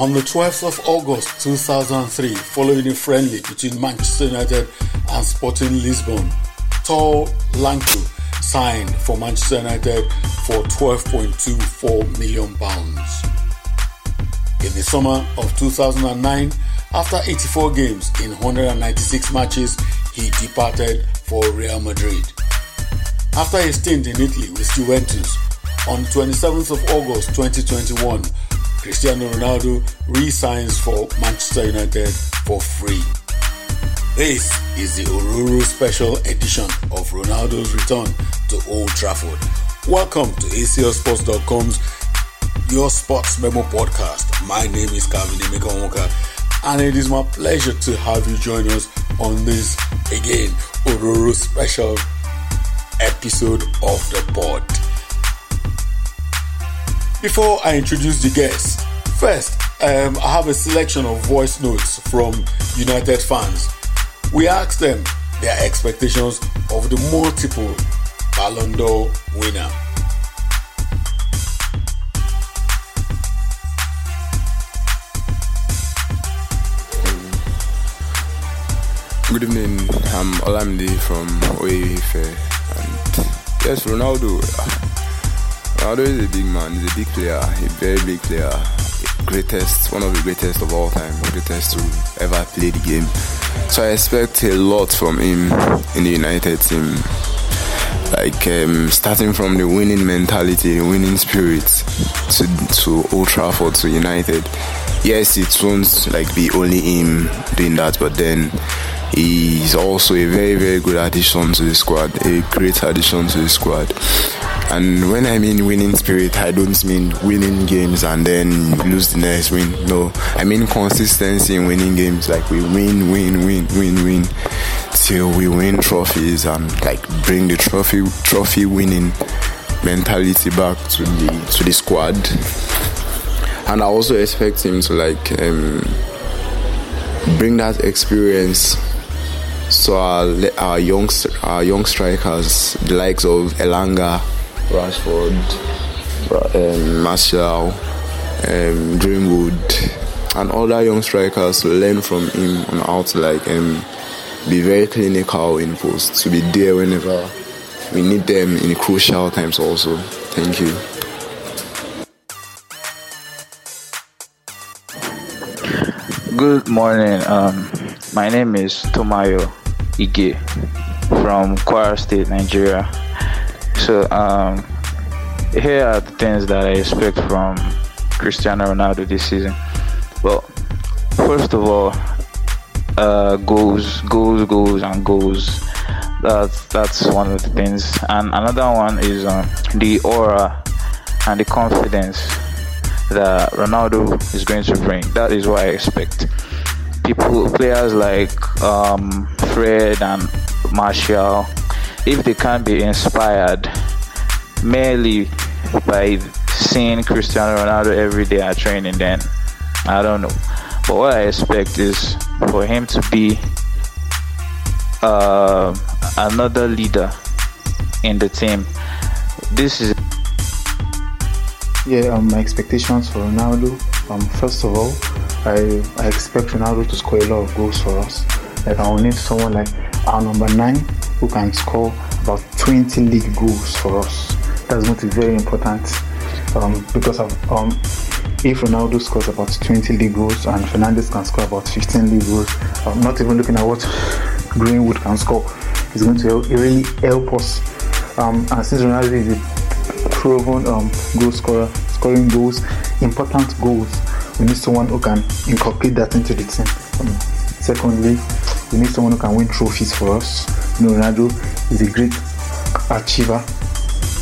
On the 12th of August 2003, following a friendly between Manchester United and Sporting Lisbon, Tor Lanku signed for Manchester United for 12.24 million pounds. In the summer of 2009, after 84 games in 196 matches, he departed for Real Madrid. After a stint in Italy with Juventus, on 27th of August 2021, Cristiano Ronaldo re-signs for Manchester United for free. This is the Ororo special edition of Ronaldo's return to Old Trafford. Welcome to ACLSports.com's Your Sports Memo podcast. My name is Calvin Emeka and it is my pleasure to have you join us on this again Ororo special episode of the pod. Before I introduce the guests, first um, I have a selection of voice notes from United fans. We asked them their expectations of the multiple Ballon d'Or winner. Good evening, I'm Olamide from Oife and yes, Ronaldo. Ronaldo is a big man, he's a big player, a very big player, greatest, one of the greatest of all time, greatest to ever play the game. So I expect a lot from him in the United team. Like um, starting from the winning mentality, the winning spirit to to Old Trafford to United. Yes, it won't like be only him doing that, but then he's also a very very good addition to the squad, a great addition to the squad. And when I mean winning spirit, I don't mean winning games and then lose the next win. No, I mean consistency in winning games. Like we win, win, win, win, win, till we win trophies and like bring the trophy, trophy winning mentality back to the to the squad. And I also expect him to like um, bring that experience so our, our young our young strikers, the likes of Elanga, Rashford, um, Martial, um, Greenwood, and other young strikers learn from him on how to like um, be very clinical in post, to be there whenever we need them in crucial times. Also, thank you. Good morning. Um, my name is Tomayo Ige from Kwara State, Nigeria. So um, here are the things that I expect from Cristiano Ronaldo this season. Well, first of all, uh, goals, goals, goals, and goals. That's that's one of the things. And another one is um, the aura and the confidence that Ronaldo is going to bring. That is what I expect. People, players like um, Fred and Martial, if they can't be inspired merely by seeing Cristiano Ronaldo every day at training, then I don't know. But what I expect is for him to be uh, another leader in the team. This is yeah, um, my expectations for Ronaldo. Um, first of all, I, I expect Ronaldo to score a lot of goals for us. Like I will need someone like our number nine who can score about 20 league goals for us. That's going to be very important um, because of um, if Ronaldo scores about 20 league goals and Fernandes can score about 15 league goals, I'm not even looking at what Greenwood can score. It's going to really help us. Um, and since Ronaldo is a proven um, goal scorer, scoring goals, important goals, we need someone who can incorporate that into the team. Um, secondly, we need someone who can win trophies for us. Know, Ronaldo is a great achiever.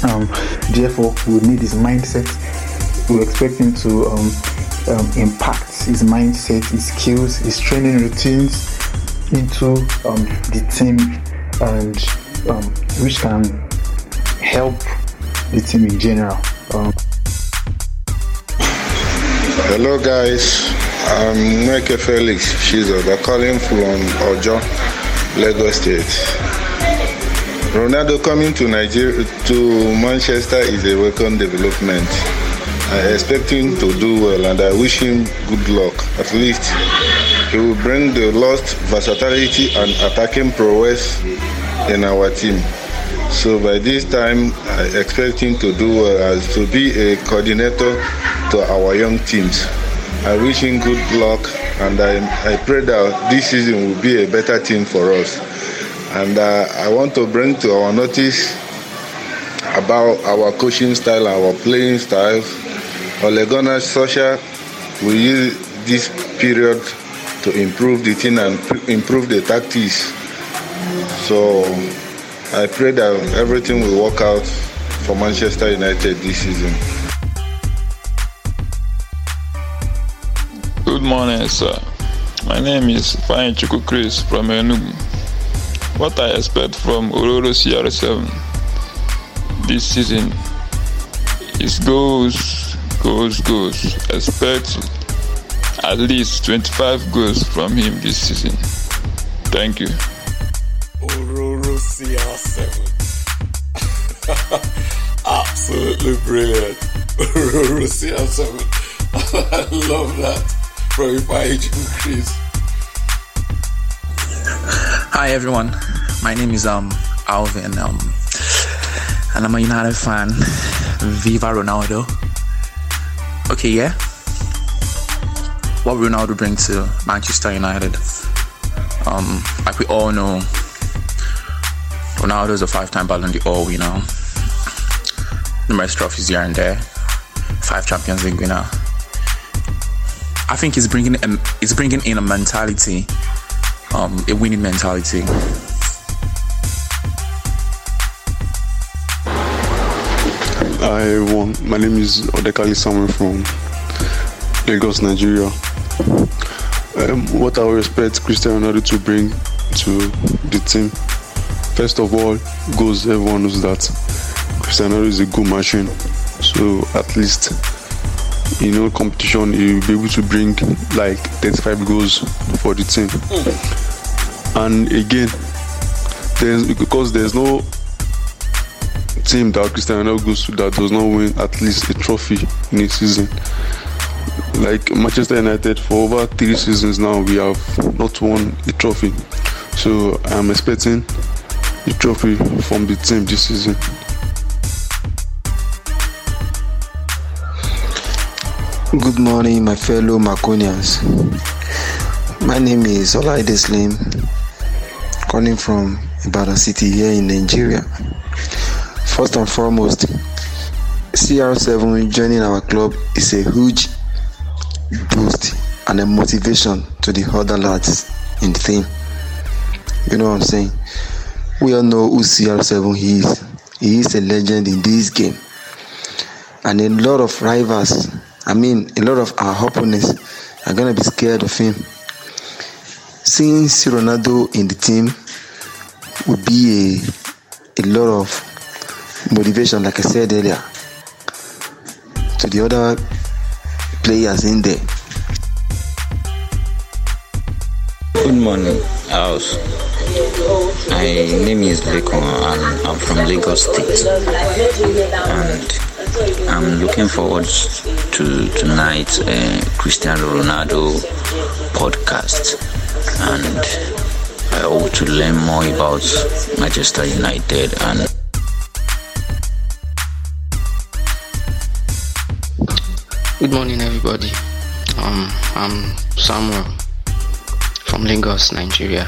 Um, therefore, we need his mindset. We expect him to um, um, impact his mindset, his skills, his training routines into um, the team, and um, which can help the team in general. Um, Hello, guys. I'm Nweke Felix Shizo. They're calling from Ojo, Lagos State. Ronaldo coming to Nigeria to Manchester is a welcome development. I expect him to do well and I wish him good luck. At least he will bring the lost versatility and attacking prowess in our team. So by this time, I expect him to do well as to be a coordinator to our young teams. I wish him good luck and I, I pray that this season will be a better team for us. And uh, I want to bring to our notice about our coaching style, our playing style. Ole Gunnar Solskjaer will use this period to improve the team and improve the tactics. So I pray that everything will work out for Manchester United this season. Morning, sir. My name is Fine Chuku Chris from Enugu. What I expect from Ororo CR7 this season is goals, goals, goals. Expect at least 25 goals from him this season. Thank you. Ororo CR7. Absolutely brilliant. Ororo CR7. I love that. Chris. Hi everyone, my name is um Alvin um and I'm a United fan. Viva Ronaldo. Okay, yeah. What Ronaldo bring to Manchester United? Um, like we all know, Ronaldo is a five-time Ballon d'Or winner, numerous trophies here and there, five Champions League winner. I think it's bringing he's bringing in a mentality, um, a winning mentality. Hi everyone, my name is Odekali Samuel from Lagos, Nigeria. Um, what I expect Cristiano Ronaldo to bring to the team, first of all, goals. Everyone knows that Cristiano Ronaldo is a good machine, so at least you know competition he will be able to bring like 35 goals for the team. And again, there's because there's no team that Cristiano goes to that does not win at least a trophy in a season. Like Manchester United, for over three seasons now, we have not won a trophy. So I'm expecting a trophy from the team this season. Good morning, my fellow Mancunians. My name is Olaide Slim, calling from Ibadan City here in Nigeria. First and foremost, CR7 joining our club is a huge boost and a motivation to the other lads in the team. You know what I'm saying? We all know who CR7 is. He is a legend in this game. And a lot of rivals, I mean, a lot of our opponents are going to be scared of him. Seeing Ronaldo in the team would be a, a lot of motivation, like I said earlier, to the other players in there. Good morning, house. My name is Lekon and I'm from Lagos State. And I'm looking forward to tonight's uh, Cristiano Ronaldo podcast. And I hope to learn more about Manchester United and Good morning, everybody. Um, I'm Samuel from Lagos, Nigeria.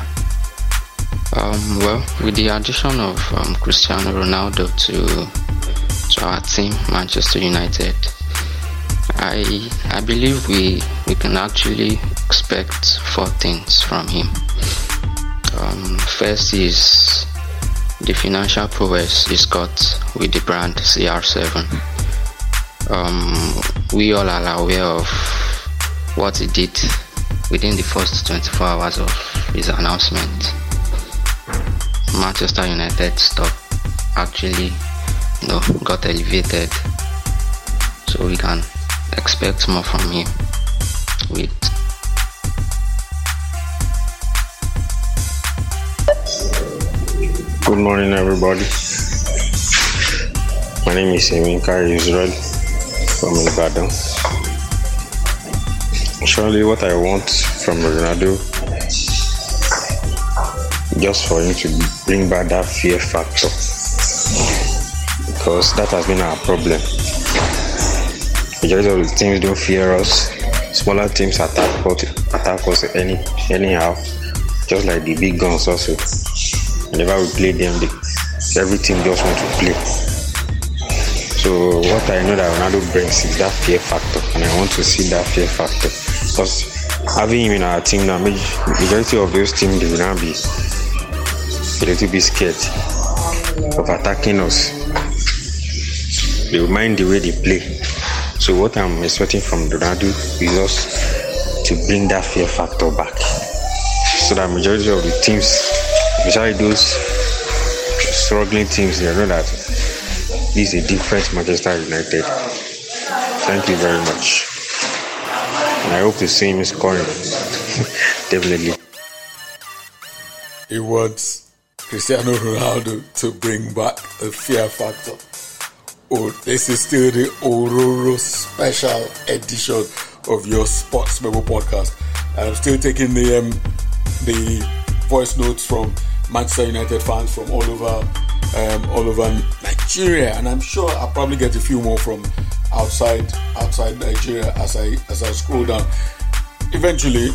Um, well, with the addition of um, Cristiano Ronaldo to to our team, Manchester United, I I believe we we can actually expect four things from him. Um, first is the financial prowess he's got with the brand CR7 um, we all are aware of what he did within the first 24 hours of his announcement. Manchester United stock actually know, got elevated, so we can expect more from him with Good morning, everybody. My name is Eminka Israel from Ibadan. Surely, what I want from Ronaldo, just for him to bring back that fear factor, because that has been our problem. Majority of the teams don't fear us. Smaller teams attack us, attack us any anyhow, just like the big guns also. Whenever we play them, they, every team just want to play. So what I know that Ronaldo brings is that fear factor, and I want to see that fear factor because having him in our team now, majority of those teams they will now be a little bit scared of attacking us. They will mind the way they play. So what I'm expecting from Ronaldo is us to bring that fear factor back, so that majority of the teams, especially those struggling teams, they know that this is a different Manchester United. Thank you very much. And I hope to see him scoring. Definitely. He wants Cristiano Ronaldo to bring back the fear factor. Oh, this is still the Ororo special edition of your Sports Memo podcast. I'm still taking the um, the voice notes from Manchester United fans from all over um, all over Nigeria, and I'm sure I'll probably get a few more from outside outside Nigeria as I as I scroll down. Eventually,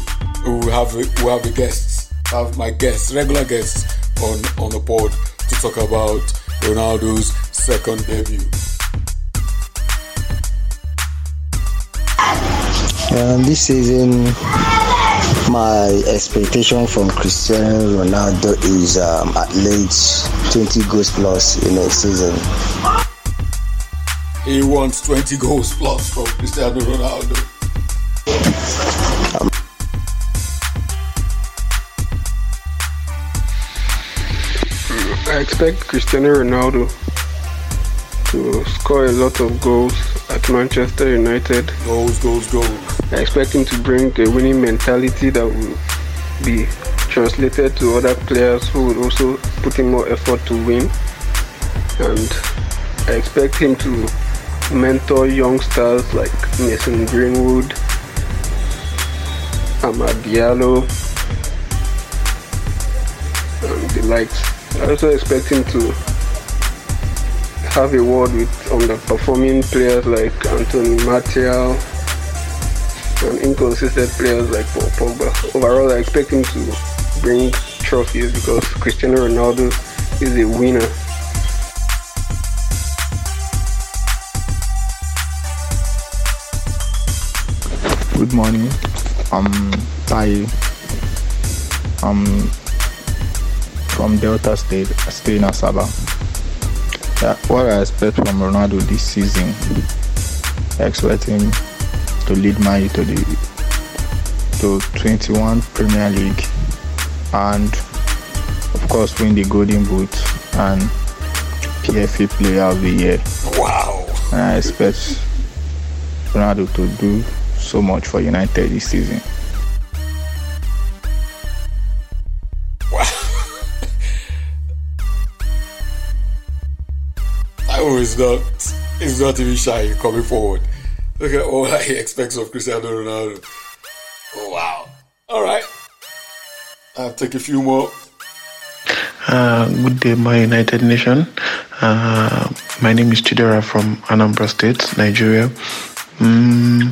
we'll have we'll have the guests, have my guests, regular guests on on the board to talk about Ronaldo's second debut. Um, this season, my expectation from Cristiano Ronaldo is um, at least 20 goals plus in a season. He wants 20 goals plus from Cristiano Ronaldo. Um, I expect Cristiano Ronaldo to score a lot of goals at Manchester United. Goals, goals, goals. I expect him to bring a winning mentality that will be translated to other players who will also put in more effort to win. And I expect him to mentor young stars like Mason Greenwood, Amad Diallo, and the likes. I also expect him to have a word with underperforming players like Anthony Martial and inconsistent players like Paul Pogba. Overall, I expect him to bring trophies because Cristiano Ronaldo is a winner. Good morning. I'm Tai. I'm from Delta State, staying in Asaba. Yeah, what I expect from Ronaldo this season, I expect him to lead Man to the to 21 Premier League and of course win the Golden Boot and PFA Player of the Year. Wow! And I expect Ronaldo to do so much for United this season. I was not. He's not even shy coming forward. Look at all that he expects of Cristiano Ronaldo. Oh, wow. All right. I'll take a few more. Uh, good day, my United Nation. Uh, my name is Chidera from Anambra State, Nigeria. Mm,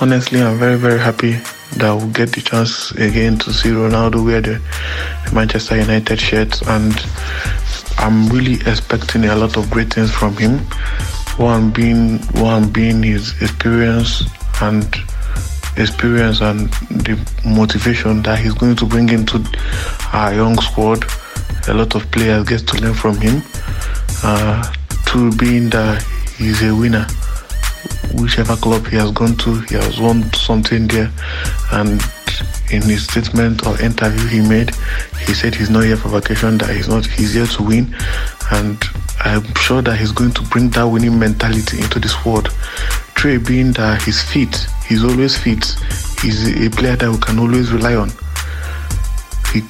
honestly, I'm very, very happy that we'll get the chance again to see Ronaldo wear the Manchester United shirt, and I'm really expecting a lot of great things from him. One being one being his experience and experience and the motivation that he's going to bring into our young squad. A lot of players get to learn from him. Uh, two being that he's a winner. Whichever club he has gone to, he has won something there. And in his statement or interview he made, he said he's not here for vacation, that he's not he's here to win. And I'm sure that he's going to bring that winning mentality into this squad. Trey being that he's fit, he's always fit. He's a player that we can always rely on. He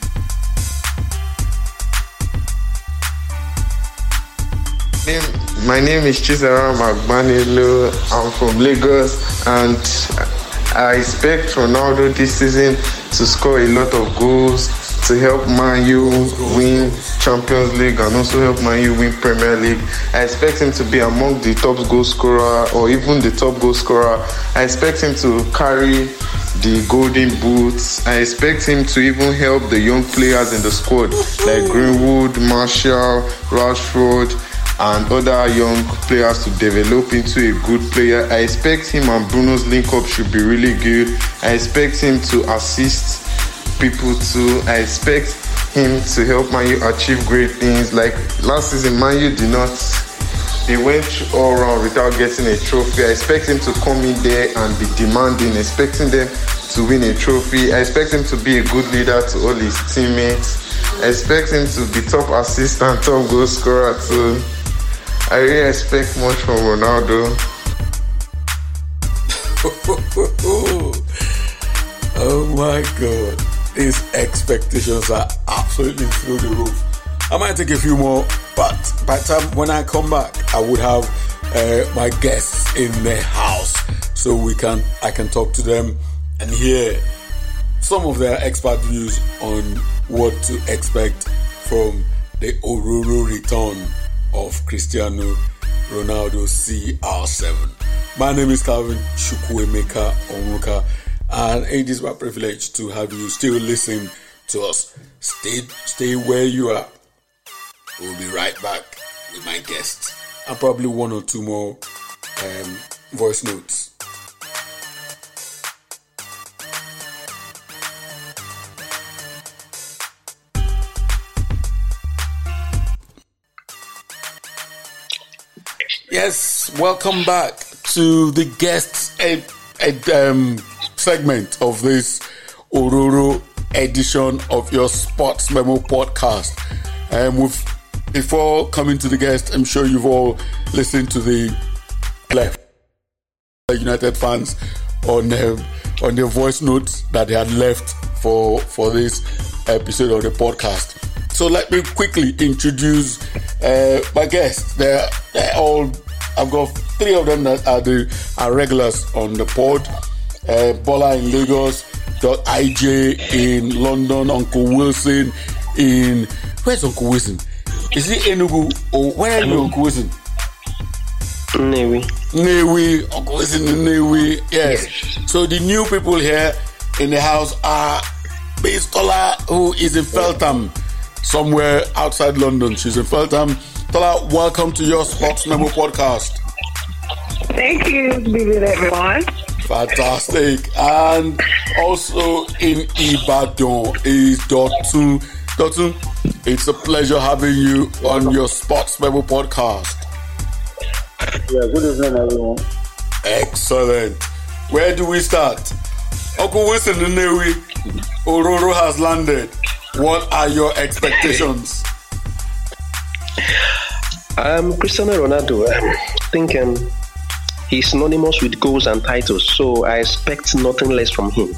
my name is Chisara Magbanilo. I'm from Lagos and I expect Ronaldo this season to score a lot of goals to help Man U win Champions League and also help Man U win Premier League. I expect him to be among the top goal scorer or even the top goal scorer. I expect him to carry the golden boots. I expect him to even help the young players in the squad like Greenwood, Martial, Rashford, and other young players to develop into a good player. I expect him and Bruno's link up should be really good. I expect him to assist people too. I expect him to help Man U achieve great things. Like last season, Man U did not. They went all around without getting a trophy. I expect him to come in there and be demanding, expecting them to win a trophy. I expect him to be a good leader to all his teammates. I expect him to be top assist and top goal scorer too. I really expect much from Ronaldo. oh my god. These expectations are absolutely through the roof. I might take a few more, but by the time when I come back, I would have uh, my guests in the house so we can I can talk to them and hear some of their expert views on what to expect from the Ororo return of Cristiano Ronaldo CR7. My name is Calvin Chukwemeka Onwuka, and it is my privilege to have you still listen to us. Stay, stay where you are. We'll be right back with my guests and probably one or two more um, voice notes. Yes, welcome back to the guest ed, ed, um, segment of this Ororo edition of your Sports Memo podcast. Um, with, before coming to the guest, I'm sure you've all listened to the left United fans on um, on their voice notes that they had left for for this episode of the podcast. So let me quickly introduce uh, my guests. They're, they're all I've got three of them that are the are regulars on the pod. Uh, Bola in Lagos, Dot IJ in London, Uncle Wilson in where's Uncle Wilson? Is he Enugu or where are you, Uncle Wilson? Nnewi. Nnewi, Uncle Wilson in Nnewi. Yes. So the new people here in the house are Bistola, who is in Feltham, somewhere outside London. She's in Feltham. Tola, welcome to your Sports Memo podcast. Thank you. Good everyone. Fantastic. And also in Ibadan is Dotun. Dotun, it's a pleasure having you on your Sports Memo podcast. Yeah, good evening, everyone. Excellent. Where do we start? Uncle Wilson Nnewi, Ororo has landed. What are your expectations? Um, Cristiano Ronaldo, um, I think um, he's synonymous with goals and titles, so I expect nothing less from him.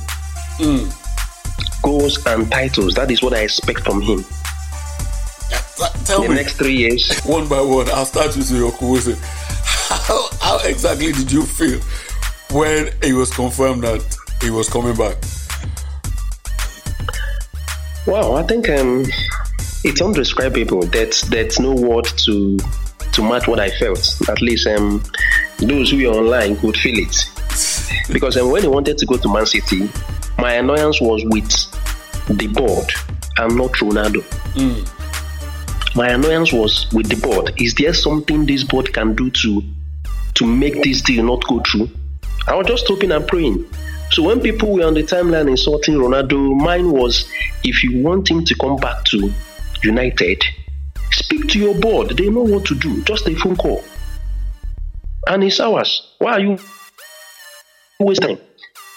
Mm. Goals and titles, that is what I expect from him. Uh, tell the me, next three years. One by one, I'll start with your question. How, how exactly did you feel when it was confirmed that he was coming back? Wow, I think um, it's undescribable. That's that's no word to to match what I felt. At least um, those who are online could feel it. Because um, when he wanted to go to Man City, my annoyance was with the board and not Ronaldo. Mm. My annoyance was with the board. Is there something this board can do to to make this deal not go through? I was just hoping and praying. So when people were on the timeline insulting Ronaldo, mine was if you want him to come back to United, speak to your board. They know what to do. Just a phone call. And it's ours. Why are you wasting?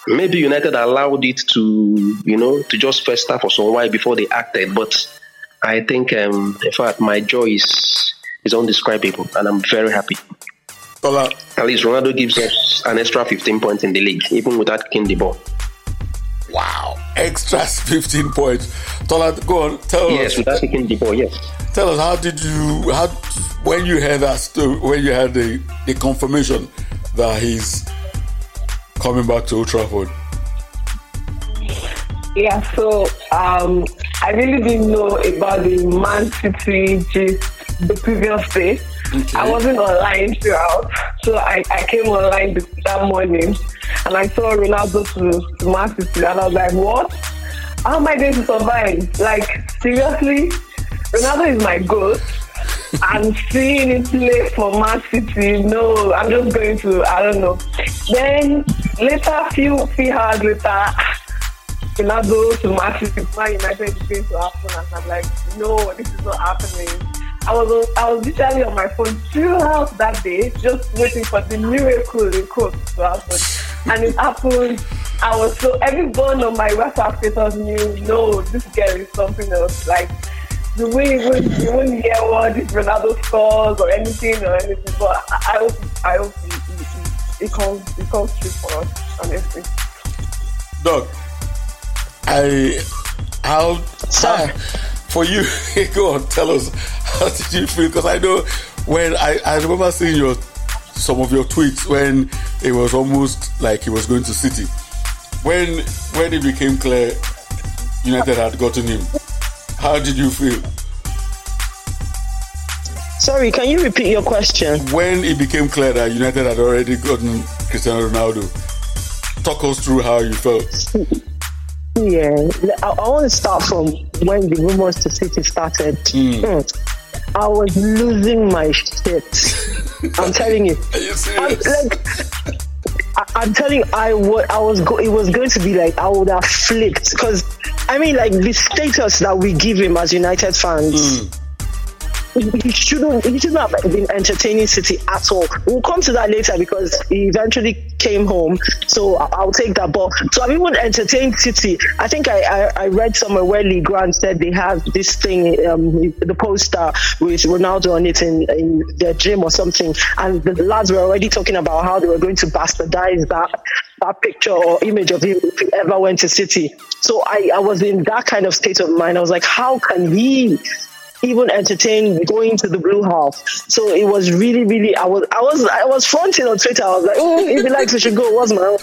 Maybe United allowed it to, you know, to just fester for some while before they acted. But I think, um, in fact, my joy is is undescribable, and I'm very happy. At least Ronaldo gives us an extra 15 points in the league, even without kicking the ball. Wow, extra 15 points. Tola, go on, tell yes, us. without kicking the ball, yes. Tell us, how did you, how, when you heard that story, when you had the, the confirmation that he's coming back to Old Trafford? Yeah, so um, I really didn't know about the Man City gist the previous day. Okay. I wasn't online throughout, so I, I came online that morning and I saw Ronaldo to, to Man City, and I was like, what? How am I going to survive? Like, seriously? Ronaldo is my goat. and seeing it play for Man City, no, I'm just going to, I don't know. Then later, a few few hours later, Ronaldo to Man City, Man United is going to happen, and I'm like, no, this is not happening. I was I was literally on my phone throughout that day, just waiting for the miracle in quotes to happen, and it happened. I was so everyone on my WhatsApp status knew, no, this girl is something else. Like the way you wouldn't, you wouldn't hear what this Ronaldo scores or anything or anything, but I, I hope I hope it, it, it comes it comes true for us, honestly. Doc, I how how- for you go on tell us how did you feel? Because I know when I, I remember seeing your some of your tweets when it was almost like he was going to City. When when it became clear United had gotten him how did you feel? Sorry, can you repeat your question? when it became clear that United had already gotten Cristiano Ronaldo talk us through how you felt Yeah, I, I want to start from when the rumors to City started. Hmm. I was losing my shit. I'm telling you. Are you I'm, like, I, I'm telling you, I wa- I was go- it was going to be like I would have flipped because I mean, like the status that we give him as United fans. He shouldn't. He shouldn't have been entertaining City at all. We'll come to that later because he eventually came home. So I- I'll take that. But so I've even entertained City. I think I, I, I read somewhere where Lee Grant said they have this thing, um, the poster with Ronaldo on it in, in their gym or something, and the lads were already talking about how they were going to bastardize that that picture or image of him if he ever went to City. So I, I was in that kind of state of mind. I was like, how can he even entertain going to the blue house. So it was really, really. I was, I was, I was fronting on Twitter. I was like, oh, if he likes, we should go. What's my?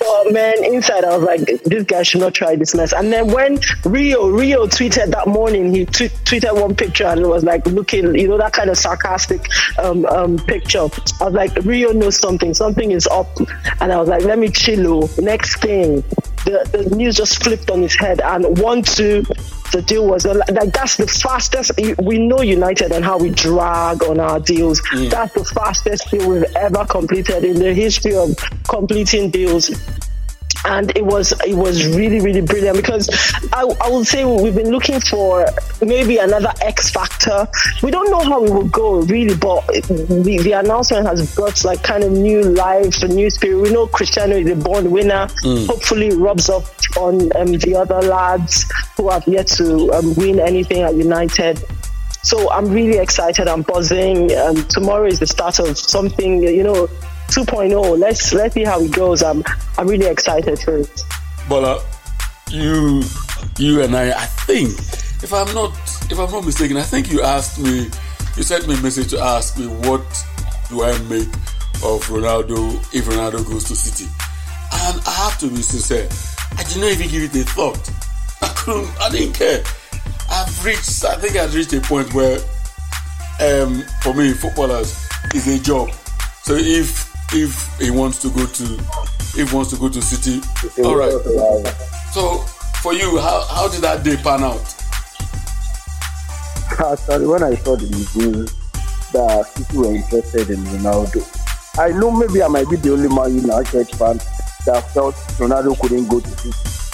But man, inside I was like, this guy should not try this mess. And then when Rio, Rio tweeted that morning, he tw- tweeted one picture and it was like looking, you know, that kind of sarcastic um, um, picture. I was like, Rio knows something, something is up. And I was like, let me chill. oh. Next thing, the, the news just flipped on his head and one, two, the deal was like that's the fastest. We know United and how we drag on our deals. That's the fastest deal we've ever completed in the history of completing deals. And it was it was really really brilliant because I, I would say we've been looking for maybe another X factor. We don't know how it will go really, but the, the announcement has brought like kind of new life, a new spirit. We know Cristiano is a born winner. Mm. Hopefully, rubs off on um, the other lads who have yet to um, win anything at United. So I'm really excited. I'm buzzing. Um, tomorrow is the start of something, you know, 2.0. Let's let's see how it goes. I'm I'm really excited for it. Bola, you you and I, I think, if I'm not if I'm not mistaken, I think you asked me, you sent me a message to ask me what do I make of Ronaldo if Ronaldo goes to City, and I have to be sincere, I did not even give it a thought. I couldn't, I didn't care. I've reached, I think I've reached a point where, um, for me, footballers is a job. So if if he wants to go to if wants to go to City, all right. So for you, how how did that day pan out? Actually, when I saw the news that City were interested in Ronaldo, I know maybe I might be the only Man United fan that felt Ronaldo couldn't go to City.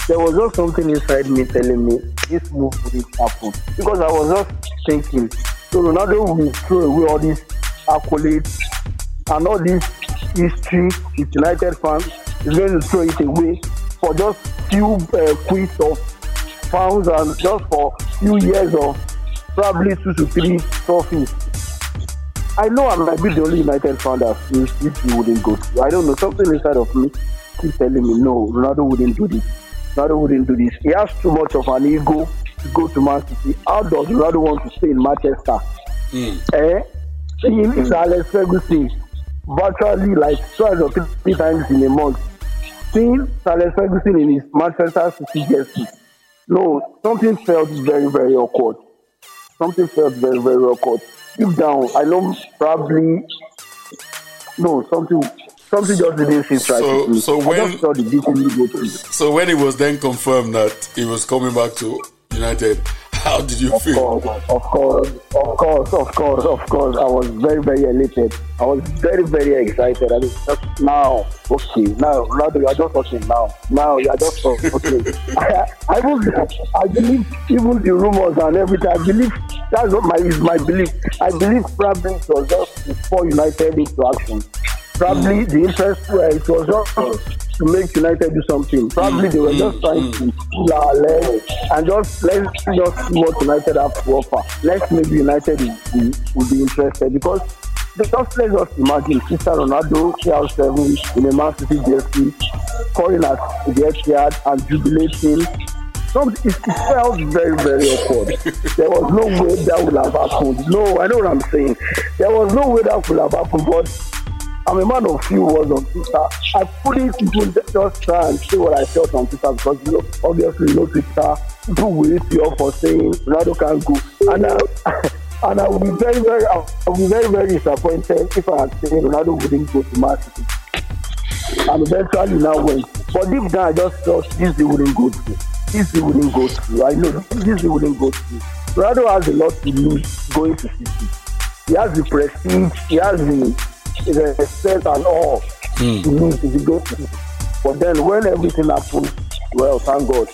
There was just something inside me telling me this move wouldn't happen because I was just thinking, so Ronaldo will throw away all these accolades and all this history with United fans. He's going to throw it away for just few uh, quids of pounds and just for few years of probably two to three trophies. I know I might be the only United fan that feels this he wouldn't go. I don't know, something inside of me keeps telling me no, Ronaldo wouldn't do this. Ronaldo wouldn't do this. He has too much of an ego to go to Man City. How does Ronaldo want to stay in Manchester? Eh? seeing Sir Alex Ferguson virtually like twice or three times in a month. Seeing Alex Ferguson in his Manchester City jersey. No, something felt very, very awkward. Something felt very, very awkward. Deep down, I know probably no something something just didn't sit right So- so when- just thought it didn't go through. So when it was then confirmed that he was coming back to United, how did you feel? Of course, of course, of course, of course. I was very, very elated. I was very, very excited. I mean, just now, okay, now, now you are just talking now. Now you are just. Okay. I, I, was, I believe even the rumors and everything. I believe that's not my is my belief. I believe probably it was just before United into action. Probably mm. the interest where it was just to make United do something. Probably they were mm. just trying to mm. pull our leg and just let's just see what United have to offer. Let's maybe United will be, interested because just let us imagine Cristiano Ronaldo, CR7 in a Man City jersey, scoring at the Etihad and jubilating. Some, it, it felt very, very awkward. there was no way that would have happened. No, I know what I'm saying. There was no way that would have happened, but I'm a man of few words on Twitter. I fully even just try and say what I felt on Twitter because you know, obviously, you know, Twitter people will hit you up for saying Ronaldo can't go, and I, and I will be very, very, I will be very, very disappointed if I had said Ronaldo wouldn't go to Man City. And eventually now went. But deep down, I just thought this wouldn't go through. This wouldn't go through. I know this wouldn't go through. Ronaldo has a lot to lose going to City. He has the prestige. He has the the respect and all Hmm. to lose if he goes. But then when everything happened, well, thank God,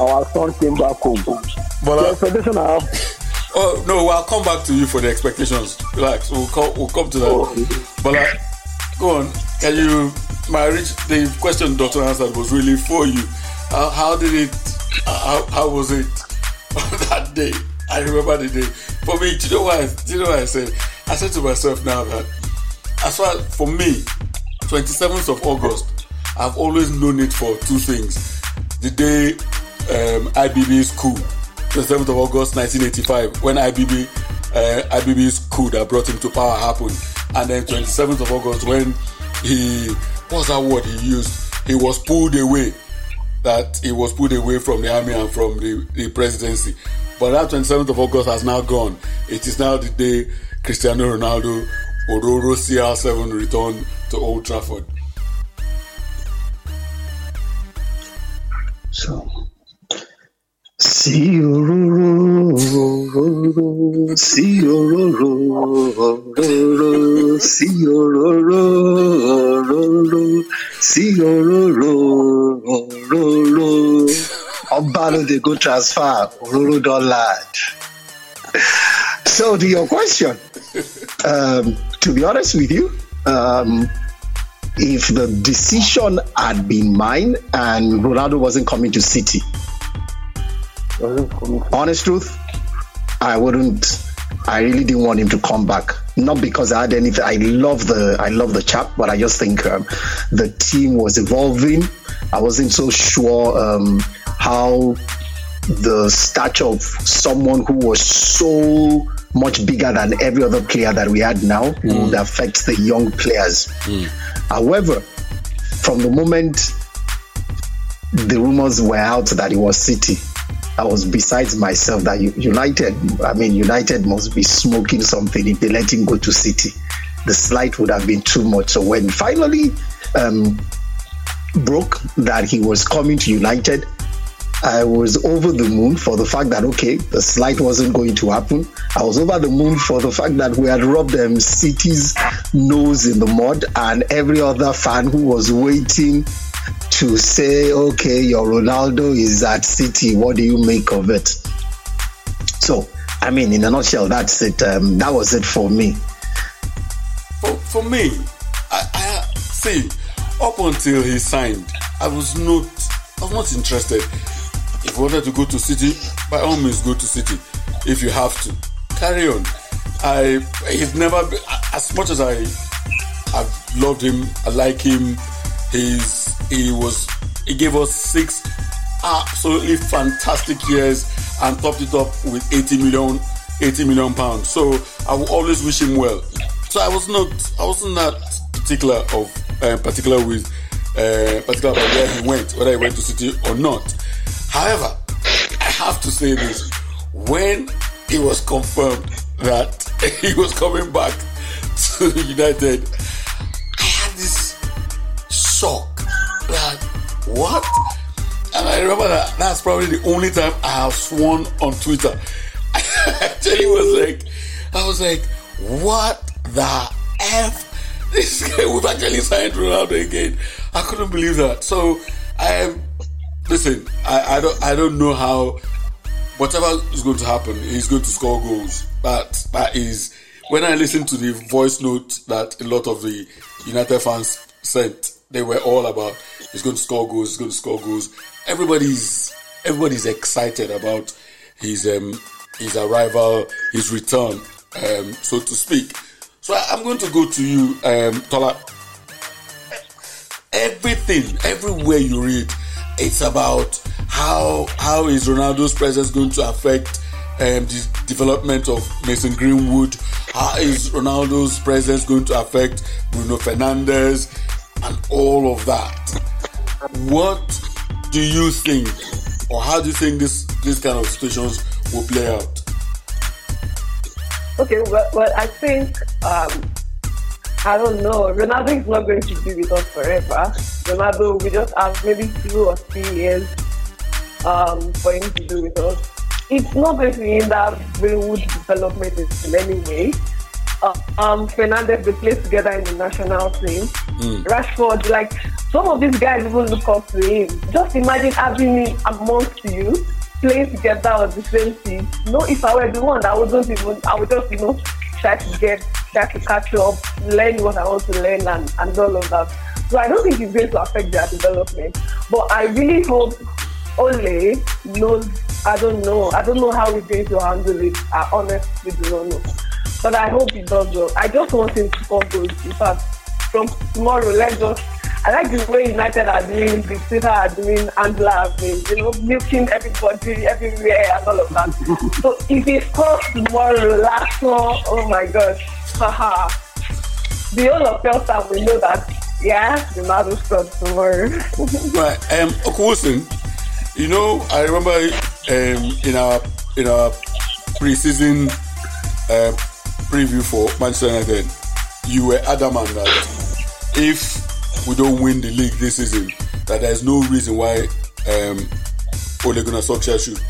our son came back home. the expectation I have Oh no, I'll come back to you for the expectations. Relax, we'll come. We'll come to that. But like, go on. Can you? My rich. The question Doctor answered was really for you. How, how did it? How, how was it that day? I remember the day. For me, do you know why? Do you know why I said? I said to myself now that as far for me, 27th of August, I've always known it for two things. The day um, IBB's coup, 27th of August 1985, when IBB uh, IBB's coup that brought him to power happened, and then 27th of August when he what's that word he used? He was pulled away. That he was pulled away from the army and from the, the presidency. But that 27th of August has now gone. It is now the day Cristiano Ronaldo Ororo CR7 returned to Old Trafford. So, see Ororo, see Ororo, see Ororo, see Ororo, Ororo. Obalo they go transfer, Ororo don't land. So to your question, um, to be honest with you, um, if the decision had been mine and Ronaldo wasn't coming to City, honest truth, I wouldn't. I really didn't want him to come back. Not because I had anything. I love the I love the chap, but I just think um, the team was evolving. I wasn't so sure um, how the stature of someone who was so much bigger than every other player that we had now would affect the young players. However, from the moment the rumors were out that it was City, I was besides myself that United, I mean, United must be smoking something if they let him go to City. The slight would have been too much. So when finally um, broke that he was coming to United, I was over the moon for the fact that okay, the slight wasn't going to happen. I was over the moon for the fact that we had rubbed them City's nose in the mud, and every other fan who was waiting to say, okay, your Ronaldo is at City. What do you make of it? So, I mean, in a nutshell, that's it. Um, that was it for me. For, for me, I, I see up until he signed, I was not I was not interested. If you wanted to go to City, by all means go to City. If you have to, carry on. I he's never as much as I I've loved him, I like him. He's he was he gave us six absolutely fantastic years and topped it up with 80 million 80 million pounds. So I will always wish him well. So I was not, I wasn't that particular of uh, particular with uh, particular about where he went, whether he went to City or not. However, I have to say this: when it was confirmed that he was coming back to United, I had this shock that what? And I remember that that's probably the only time I have sworn on Twitter. Actually was like, I was like, what the f? This guy we've actually signed Ronaldo again. I couldn't believe that. So I am. Listen, I, I don't I don't know how whatever is going to happen, he's going to score goals. That that is when I listened to the voice note that a lot of the United fans sent, they were all about he's going to score goals, he's going to score goals. Everybody's everybody's excited about his um his arrival, his return, um, so to speak. So I, am going to go to you, um, Tola. Everything, everywhere you read, it's about how how is Ronaldo's presence going to affect um, the development of Mason Greenwood? How is Ronaldo's presence going to affect Bruno Fernandes and all of that? What do you think, or how do you think this this kind of situations will play out? Okay, well, well I think um, I don't know. Ronaldo is not going to be with us forever. Ronaldo, we just have maybe two or three years um, for him to do with us. It's not going to hinder Greenwood development in any way. Uh, um, Fernandes, they play together in the national team. Mm. Rashford, like some of these guys even look up to him. Just imagine having him amongst you playing together on the same team. No, if I were the one, I wouldn't even, I would just, you know, try to get, try to catch up, learn what I want to learn and, and all of that. So I don't think it's going to affect their development. But I really hope Ole knows, I don't know, I don't know how he's going to handle it. I honestly do not know. But I hope he does well. I just want him to score goals. In fact, from tomorrow, let's just I like the way United are doing, the Twitter are doing, Angela are doing, you know, milking everybody everywhere and all of that. so if it scores tomorrow, last one, oh my gosh, haha. the whole of Pelsa will know that, yeah, the Ronaldo scored tomorrow. right, um, Wilson, you know, I remember um, in our in our preseason uh, preview for Manchester United, you were adamant that if we don't win the league this season, that there's no reason why um, Ole Gunnar Solskjaer should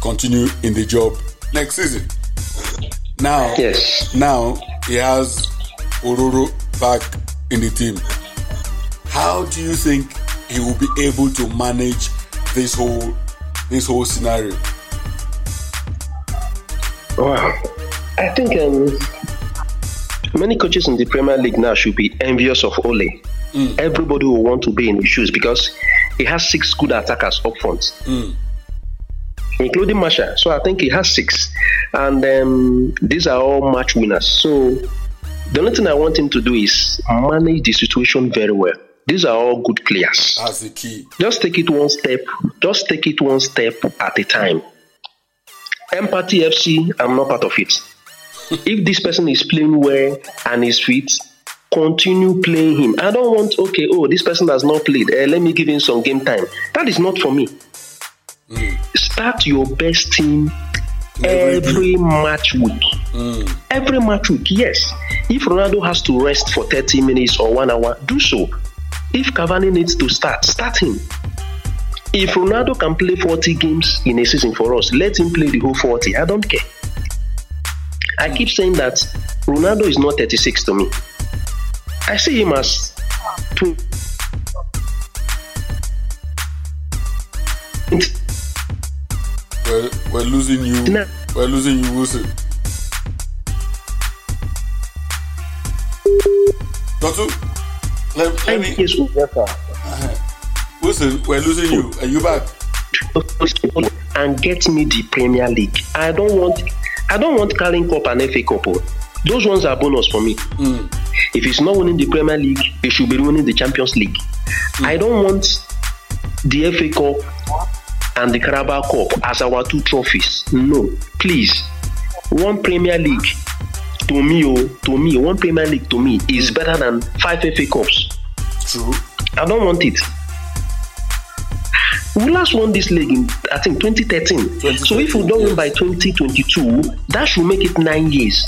continue in the job next season. Now, yes. now he has Ororo back in the team. How do you think he will be able to manage this whole this whole scenario? Wow, I think um, many coaches in the Premier League now should be envious of Ole Mm. Everybody will want to be in his shoes because he has six good attackers up front, mm. including Martial. So I think he has six, and um, these are all match winners. So the only thing I want him to do is manage the situation very well. These are all good players. That's the key. Just take it one step. Just take it one step at a time. Empathy FC, I'm not part of it. If this person is playing well and is fit, continue playing him. I don't want, okay, oh, this person has not played. Uh, let me give him some game time. That is not for me. Mm. Start your best team every match week. Mm. Every match week, yes. If Ronaldo has to rest for 30 minutes or one hour, do so. If Cavani needs to start, start him. If Ronaldo can play 40 games in a season for us, let him play the whole 40. I don't care. I keep saying that Ronaldo is not 36 to me. I see him as two. We're, we're losing you. No. We're losing you, Wilson. Doctor, let, let me. Yes, sir. Uh-huh. Wilson, we're losing you. Are you back? And get me the Premier League. I don't want. I don't want Carling Cup and FA Cup. Oh. Those ones are bonus for me. Mm. If he's not winning the Premier League, he should be winning the Champions League. Mm. I don't want the FA Cup and the Carabao Cup as our two trophies. No, please. One Premier League to me, oh, to me, one Premier League to me is better than five FA Cups. True. I don't want it. We last won this league in I think 2013. So if we don't win by 2022, that should make it nine years.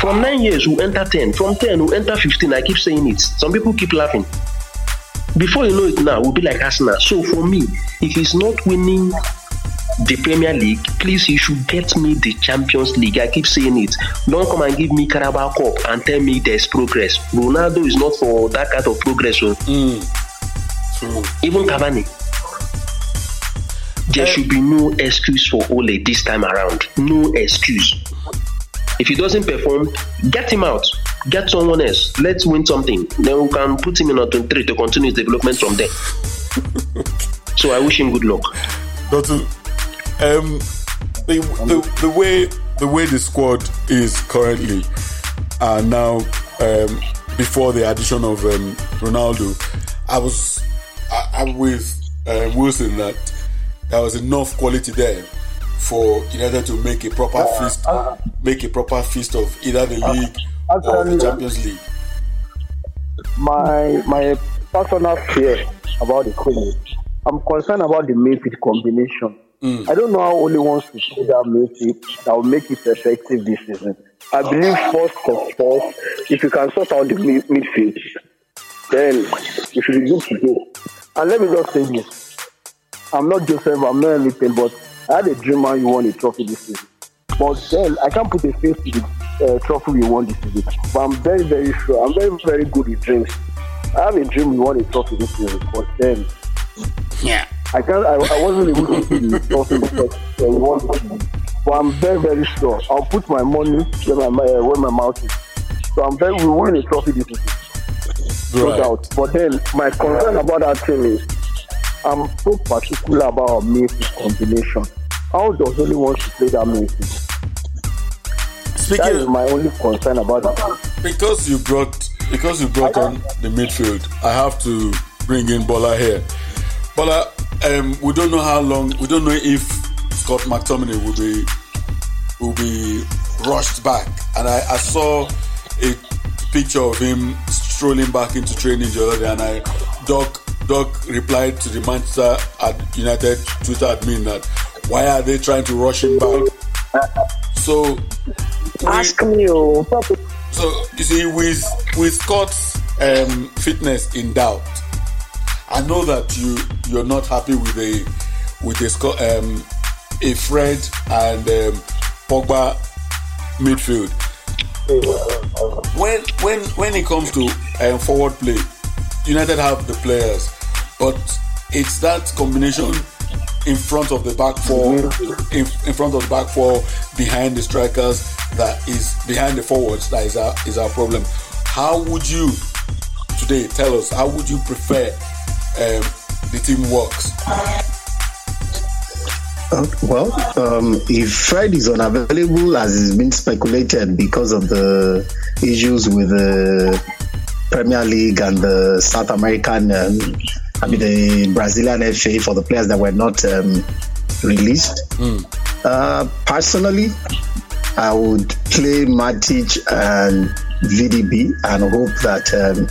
From nine years, we enter 10. From 10, we enter 15. I keep saying it. Some people keep laughing. Before you know it now, we'll be like Arsenal. So for me, if he's not winning the Premier League, please he should get me the Champions League. I keep saying it. Don't come and give me Carabao Cup and tell me there's progress. Ronaldo is not for that kind of progress. So. Even Cavani. There should be no excuse for Ole this time around. No excuse. If he doesn't perform, get him out. Get someone else. Let's win something. Then we can put him in a 23 to continue his development from there. so I wish him good luck. Um, the, the, the way the way the squad is currently, uh, now um, before the addition of um, Ronaldo, I was I, I'm with uh, Wilson that there was enough quality there for United to make a proper feast, uh, make a proper feast of either the uh, league or the Actually, uh, Champions League. my my personal fear about the coach, I'm concerned about the midfield combination. Mm. I don't know how only wants to play that midfield that will make it effective this season. I believe first of all, if you can sort out the midfield, then you should be good to go. And let me just say this: I'm not Joseph, I'm not anything, but I had a dream man you won a trophy this season. But then I can't put a face to the uh, trophy we won this season. But I'm very, very sure. I'm very, very good with dreams. I have a dream we won a trophy this season, but then yeah, I can't. I, I wasn't able to see the trophy because uh, we won. this season. But I'm very, very sure. I'll put my money where my uh, where my mouth is. So I'm very. We won a trophy this season, no doubt. But then my concern about that team is I'm so particular about our midfield combination. How does only want to play that midfield? Speaking that is my only concern about that. because you brought because you brought on the midfield, I have to bring in Bola here. Bola, um, we don't know how long. We don't know if Scott McTominay will be will be rushed back. And I, I saw a picture of him strolling back into training the other day, and I Doc Doc replied to the Manchester United Twitter admin that why are they trying to rush him back? So Ask me, oh. so you see, with with Scott's um, fitness in doubt, I know that you you're not happy with a with a Scott um, a Fred and um, Pogba midfield. When when when it comes to um, forward play, United have the players, but it's that combination in front of the back four, in, in front of the back four, behind the strikers, that is behind the forwards. That is our is our problem. How would you today tell us? How would you prefer um, the team works? Uh, well, um, if Fred is unavailable, as is been speculated because of the issues with the Premier League and the South American, um, the Brazilian FA for the players that were not um, released. Uh, personally, I would play Matic and VDB and hope that um,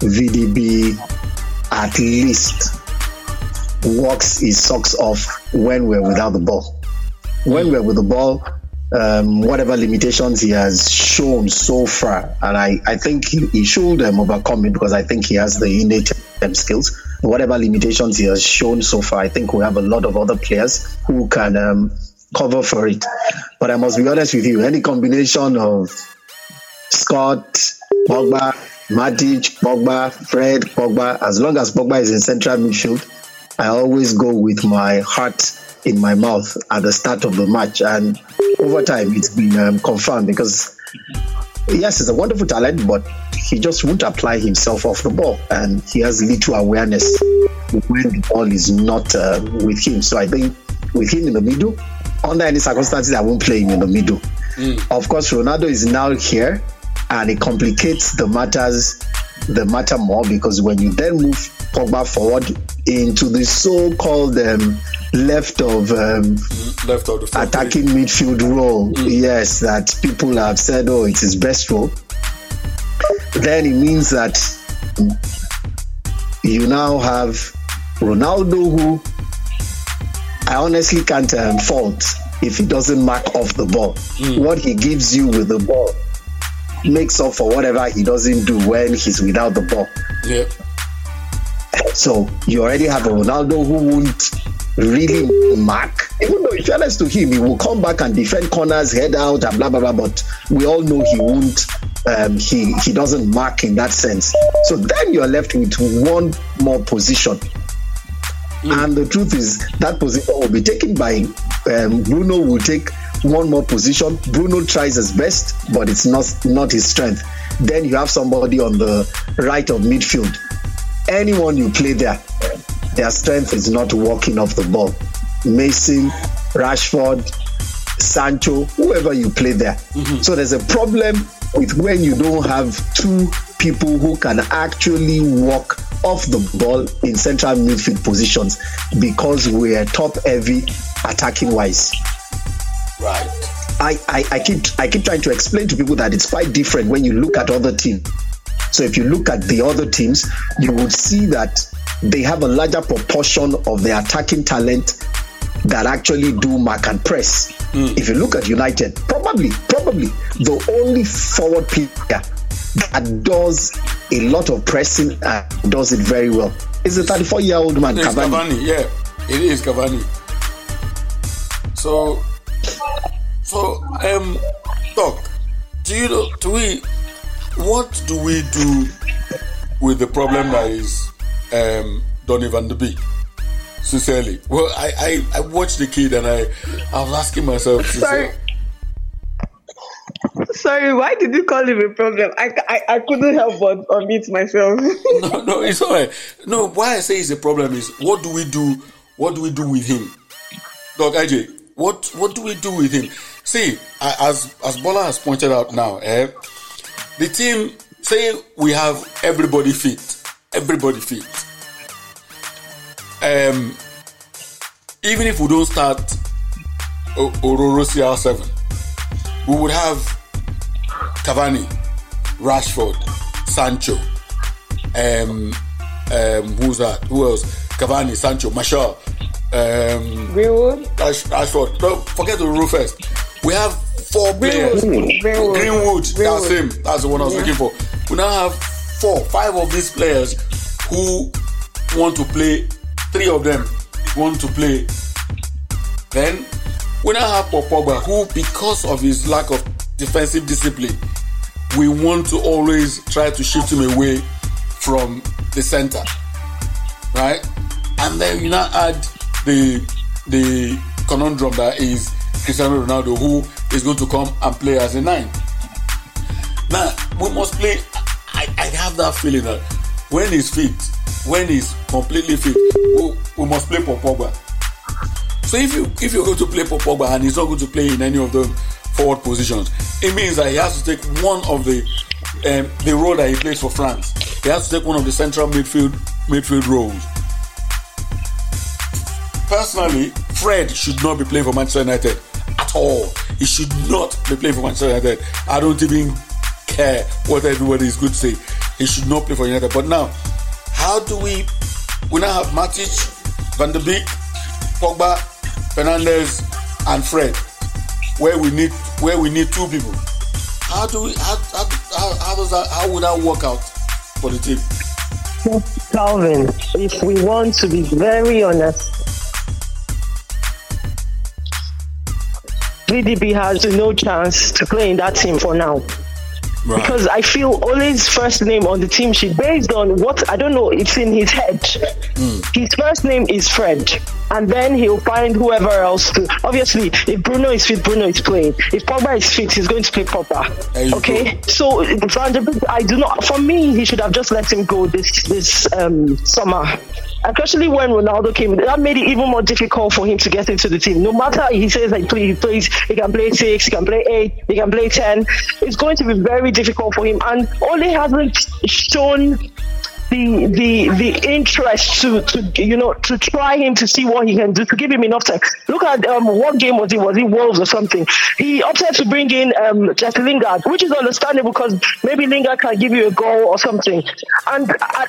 VDB at least walks his socks off when we're without the ball. When we're with the ball, um, whatever limitations he has shown so far, and I, I think he, he should um, overcome it because I think he has the innate um, skills. Whatever limitations he has shown so far, I think we have a lot of other players who can um, cover for it. But I must be honest with you, any combination of Scott, Pogba, Matic, Pogba, Fred, Pogba, as long as Pogba is in central midfield, I always go with my heart in my mouth at the start of the match. And over time, it's been um, confirmed because, yes, he's a wonderful talent, but he just won't apply himself off the ball. And he has little awareness when the ball is not uh, with him. So I think with him in the middle, under any circumstances, I won't play him in the middle. Of course, Ronaldo is now here, and it complicates the matters the matter more because when you then move Pogba forward into the so-called um, left of um, left of attacking midfield role, yes, that people have said, oh, it's his best role. Then it means that you now have Ronaldo, who I honestly can't um, fault if he doesn't mark off the ball. What he gives you with the ball makes up for whatever he doesn't do when he's without the ball. Yeah. So you already have a Ronaldo who won't really mark. Even though, in fairness to him, he will come back and defend corners, head out, and blah blah blah. But we all know he won't. Um, he he doesn't mark in that sense. So then you're left with one more position. And the truth is that position will be taken by um, Bruno. Will take one more position. Bruno tries his best, but it's not not his strength. Then you have somebody on the right of midfield. Anyone you play there, their strength is not walking off the ball. Mason, Rashford, Sancho, whoever you play there. Mm-hmm. So there's a problem with when you don't have two people who can actually walk off the ball in central midfield positions because we're top heavy attacking wise. I, I, I keep I keep trying to explain to people that it's quite different when you look at other teams. So if you look at the other teams, you would see that they have a larger proportion of their attacking talent that actually do mark and press. Hmm. If you look at United, probably, probably the only forward player that does a lot of pressing and does it very well is the 34 year old man, Cavani. Cavani, yeah, it is Cavani. So, so um, doc, do you know? Do we? What do we do with the problem that is um, Donny van de Beek? Sincerely, well, I, I I watched the kid and I I was asking myself, Sorry. Sorry, why did you call him a problem? I, I, I couldn't help but unmute myself. no, no, it's all right. No, why I say it's a problem is what do we do? What do we do with him, Doc IJ? What what do we do with him? See, as as Bola has pointed out now, eh, the team saying we have everybody fit, everybody fit. Um, even if we don't start Ororo CR7, we would have Cavani, Rashford, Sancho, um, um, who's that? Who else? Cavani, Sancho, Martial, um, Greenwood, Rash, Rashford. No, forget the rule first. We have four players. Greenwood. Greenwood. Greenwood. That's him. That's the one I was Yeah. looking for. We now have four, five of these players who want to play. Three of them want to play. Then we now have Paul Pogba, who, because of his lack of defensive discipline, we want to always try to shift him away from the center, right? And then you now add the the conundrum that is Cristiano Ronaldo, who is going to come and play as a nine. Now we must play. I, I have that feeling that when he's fit, when he's completely fit, we, we must play Paul Pogba. So if you if you're going to play Paul Pogba and he's not going to play in any of the forward positions, it means that he has to take one of the um, the role that he plays for France. He has to take one of the central midfield midfield roles. Personally, Fred should not be playing for Manchester United at all. He should not be playing for Manchester United. I don't even care what everybody is good to say. He should not play for United. But now, how do we? We now have Matic, Van der Beek, Pogba, Fernandes, and Fred, where we need where we need two people. How do we? How, how, how, how does that? How would that work out for the team? Calvin, if we want to be very honest, VDB has no chance to play in that team for now. Because I feel Ole's first name on the team sheet, based on what I don't know, it's in his head. Hmm. His first name is Fred, and then he'll find whoever else to. Obviously, if Bruno is fit, Bruno is playing. If Pogba is fit, he's going to play Pogba. Okay, so Van der Beek, I do not. For me, he should have just let him go this this um, summer. especially when Ronaldo came. That made it even more difficult for him to get into the team. No matter he says that he plays, he can play six, he can play eight, he can play ten. It's going to be very difficult for him, and Ole hasn't shown the the the interest to to you know to try him to see what he can do to give him enough time. Look at um, what game was it? Was it Wolves or something? He opted to bring in um, Jesse Lingard, which is understandable because maybe Lingard can give you a goal or something. And uh,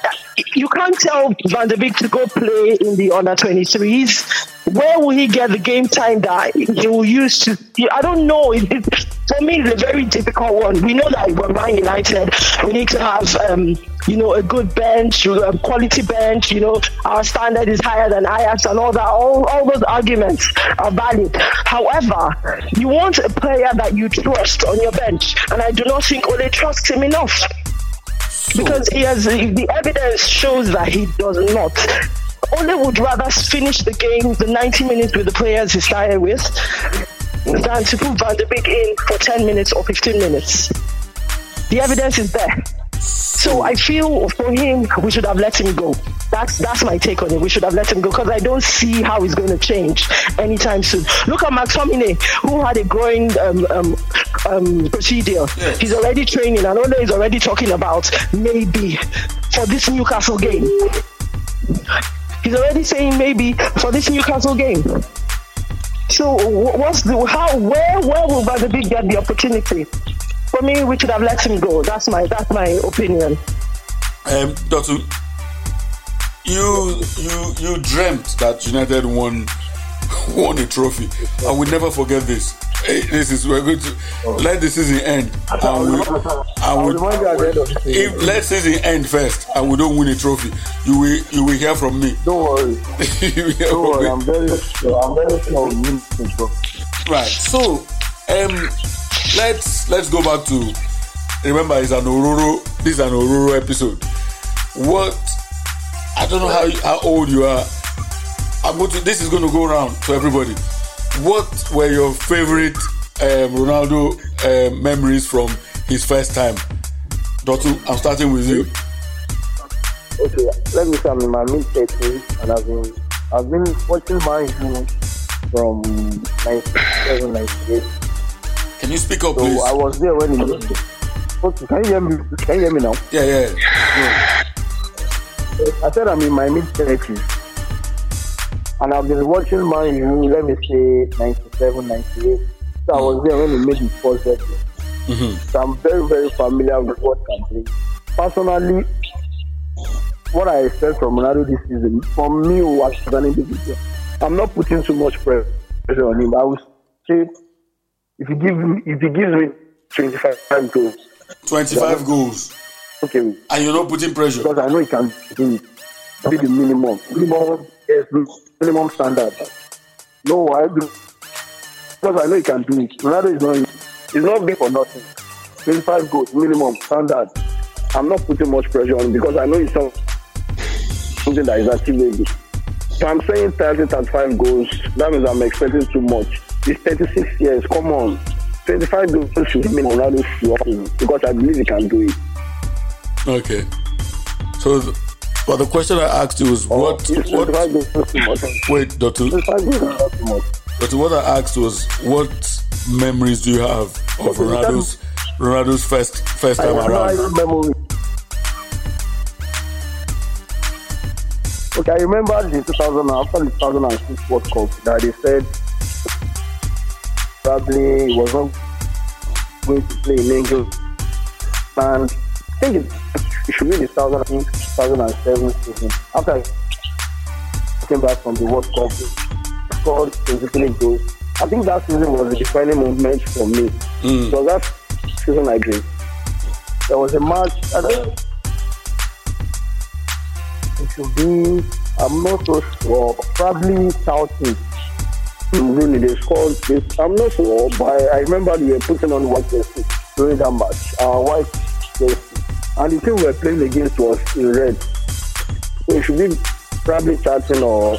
you can't tell Van der Beek to go play in the under 23s. Where will he get the game time that he will use to? I don't know. It, it, for me, it's a very difficult one. We know that we're Man United. We need to have. Um, you know, a good bench, a quality bench, you know, our standard is higher than Ajax and all that. All, all those arguments are valid. However, you want a player that you trust on your bench, and I do not think Ole trusts him enough. Because he has the evidence shows that he does not. Ole would rather finish the game, the 90 minutes with the players he started with, than to put Van der Beek in for 10 minutes or 15 minutes. The evidence is there. So I feel for him, we should have let him go. That's that's my take on it. We should have let him go because I don't see how he's going to change anytime soon. Look at Max McTominay, who had a growing um, um, um, procedure. Yes. He's already training. And I know he's already talking about maybe for this Newcastle game. He's already saying maybe for this Newcastle game. So what's the how where where will Van der Beek get the opportunity? For me, we should have let him go. That's my that's my opinion. Um, Doctor, you you you dreamt that United won won a trophy. I will never forget this. This is we're going to let the season end, and we, and we, if let season end first, and we don't win a trophy, you will you will hear from me. Don't worry. don't worry. I'm very sure. I'm very sure we win the trophy. Right. So, um, let's let's go back to remember it's an Ororo this is an Ororo episode. What I don't know how how old you are. I'm going to this is going to go around to everybody. What were your favorite um, Ronaldo uh, memories from his first time? Dotun, I'm starting with you. Okay, let me I'm in my mid 30s and I've been I've been watching my from 97, 98 can you speak up, so please? I was there when he. Okay, can you hear me? Can you hear me now? Yeah, yeah. yeah. I said I'm in my mid thirties, and I've been watching my let me say 97, 98. So I was there when he made his first birthday. Mm-hmm. So I'm very, very familiar with what can Personally, what I expect from Ronaldo this season, for me, who was an individual. I'm not putting too much pressure on him. I would say if you give me, if he gives me 25 goals. 25 goals. Okay. And you're not putting pressure. Because I know he can do it. Be the minimum. Minimum yes, minimum standard. No, I do. Because I know he can do it. Ronaldo is not he's not big for nothing. 25 goals, minimum, standard. I'm not putting much pressure on him because I know it's something that is achievable. So I'm saying 30, 35 goals. That means I'm expecting too much. He's 36 years. Come on. 25 goals should mean Ronaldo should because I believe he can do it. Okay. So, th- but the question I asked you was oh, what? what wait, Doctor. Doctor, what I asked was what memories do you have of Ronaldo's Ronaldo's first first time I around? Memory. Okay, I remember the 2000 after the 2006 World Cup that they said probably was not going to play in England. And I think it, it should be the 2007 season. After I came back from the World Cup, scored basically goals. I think that season was a defining moment for me. Mm. So that season I did. There was a match. I don't it should be. I'm not so sure. Probably Southeast really they scored this. I'm not sure, but I remember they were putting on white jersey during that match. Uh, white jersey. And the team we were playing against was in red. It should be probably chatting or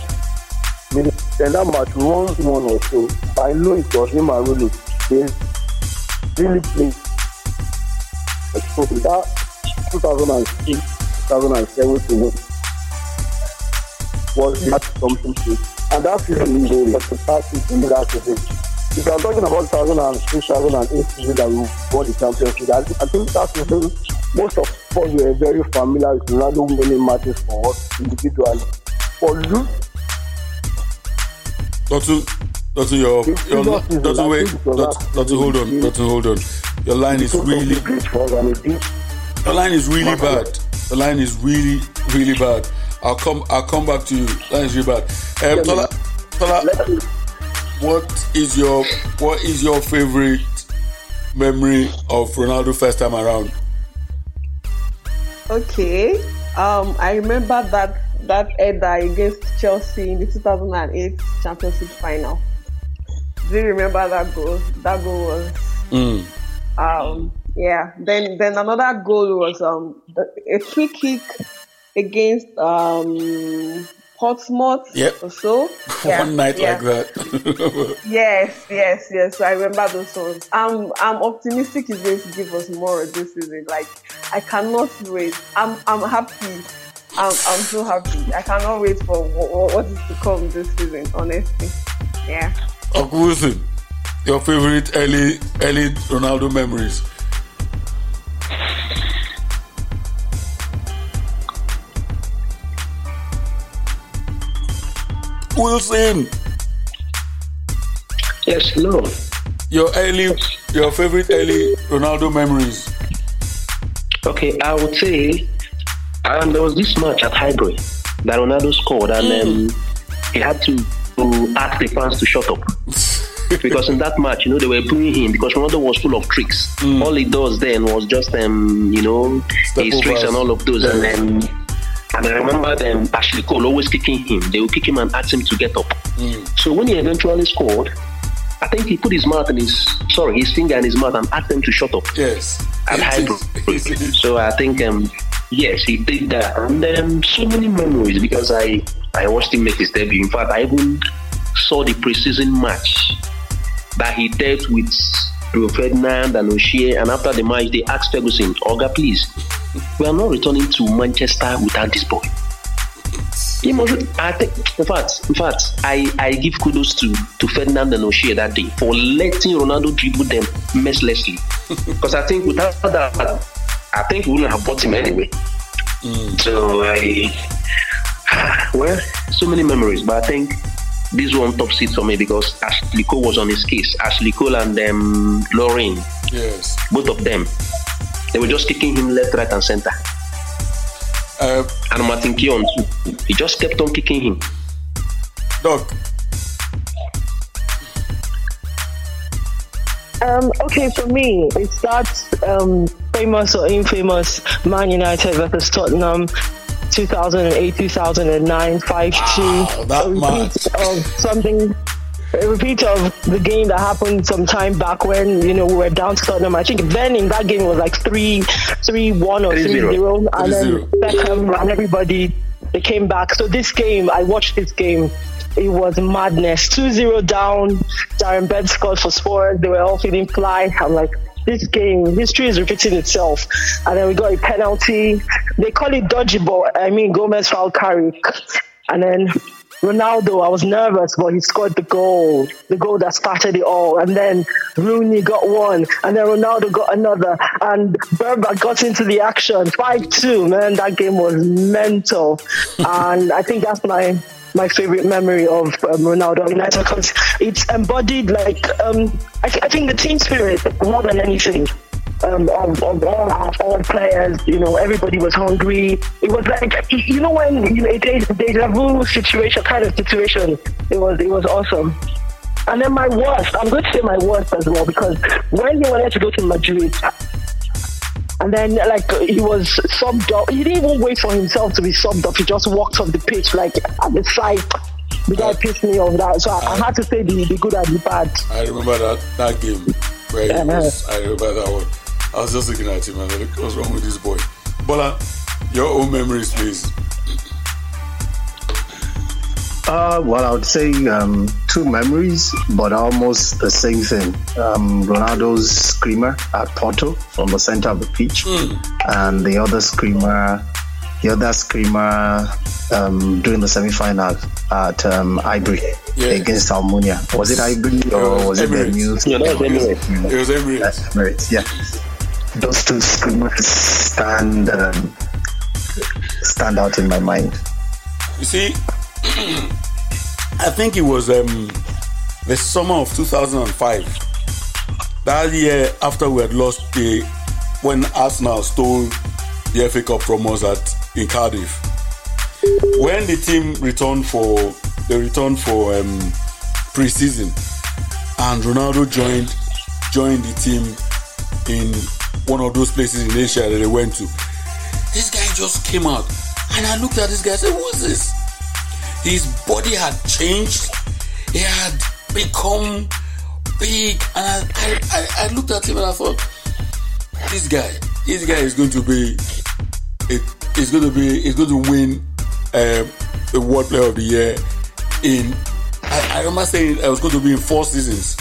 then that match won one or two. I know it was him and really they really played. So that 2006, 2007 to was not something stage. And that season is was the past season that season. If you are talking about 2006, 2008 season that we won the Champions League, I, I think that season most of us were very familiar with Ronaldo winning matches for us individually. For Luke, Dotun, Dotun, your, your, Dotun, wait, Dotun, hold on, Dotun, hold on. Your line is really, your line is really bad. The line is really, really bad. I'll come, I'll come back to you. Really bad. Um, Tola, Tola, what is your, what is your favorite memory of Ronaldo first time around? Okay. Um, I remember that that header against Chelsea in the 2008 Champions League final. Do you remember that goal? That goal was Mm. um yeah. Then then another goal was um a free kick against um Portsmouth Yep. or so. Yeah, One night yeah. like that. Yes, yes, yes. So I remember those ones. I'm I'm optimistic he's going to give us more this season. Like I cannot wait. I'm I'm happy. I'm I'm so happy. I cannot wait for what, what is to come this season. Honestly, yeah. Uncle Wilson, your favorite early, early Ronaldo memories? Wilson. Yes, hello. Your early, your favorite early Ronaldo memories. Okay, I would say um, there was this match at Highbury that Ronaldo scored, and um, he had to, to ask the fans to shut up. because in that match, you know, they were booing him because Ronaldo was full of tricks. All he does then was just, um, you know, Step his tricks overs. and all of those. And Yeah. then, and I remember them, Ashley Cole always kicking him. They would kick him and ask him to get up. So when he eventually scored, I think he put his mouth and his sorry, his finger in his mouth and asked them to shut up. Yes. At Highbury. so I think um yes, he did that. And then so many memories because I I watched him make his debut. In fact, I even saw the preseason match that he dealt with Rio Ferdinand and O'Shea. And after the match, they asked Ferguson, Olga, please, we are not returning to Manchester without this boy. He must, I think, in fact, in fact, I, I give kudos to, to Ferdinand and O'Shea that day for letting Ronaldo dribble them mercilessly. Because I think without that, I think we wouldn't have bought him anyway. Mm. So I, well, so many memories, but I think this one top seat for me because Ashley Cole was on his case. Ashley Cole and um, Lauren, Yes. both of them, they were just kicking him left, right, and center. Uh, and Martin Keown too. He just kept on kicking him. Doc. Um, okay, for me, it's that um, famous or infamous Man United versus Tottenham 2008 2009 5 2. that a repeat of something. A repeat of the game that happened some time back when you know we were down to Tottenham. I think then in that game it was like three, three one or three 3-0. and then 3-0. Beckham and everybody they came back. So this game, I watched this game. It was madness. 2-0 down. Darren Bent scored for Spurs. They were all feeling fly. I'm like, this game, history is repeating itself. And then we got a penalty. They call it dodgy, but I mean Gomes foul Carrick. And then Ronaldo, I was nervous, but he scored the goal, the goal that started it all. And then Rooney got one, and then Ronaldo got another, and Berba got into the action. 5 2, man, that game was mental. and I think that's my my favorite memory of um, Ronaldo United because it's embodied like um, I, th- I think the team spirit more than anything um, of, of all of all players. You know, everybody was hungry. It was like you know when you know, a de- deja vu situation kind of situation. It was it was awesome. And then my worst, I'm going to say my worst as well because when he wanted to go to Madrid, and then like he was subbed off. He didn't even wait for himself to be subbed off. He just walked off the pitch like at the side. The guy pissed me off that, so I, I had to say the, the good and the bad. I remember that, that game where he Yeah. was, I remember that one. I was just looking at him and I like, what's wrong with this boy? Bola, your own memories, please. Uh, well, I would say um, two memories, but almost the same thing. Um, Ronaldo's screamer at Porto from the center of the pitch, and the other screamer the other screamer um, during the semi-final at um, Highbury Yeah. against Almunia. Was it Highbury or was, it the Emirates. news? Yeah, that was Emirates. It was Emirates. Emirates, yeah. Those two screamers stand um, stand out in my mind. You see, I think it was um, the summer of 2005. That year after we had lost the when Arsenal stole the FA Cup from us at in Cardiff. When the team returned for the return for um, pre-season, and Ronaldo joined joined the team in one of those places in Asia that they went to. This guy just came out, and I looked at this guy said, "Who is this?" His body had changed. He had become big, and I, I, I, looked at him and I thought, "This guy, this guy is going to be, it is going to be, is going to win um, the World Player of the Year." In, I, I remember saying I was going to be in four seasons,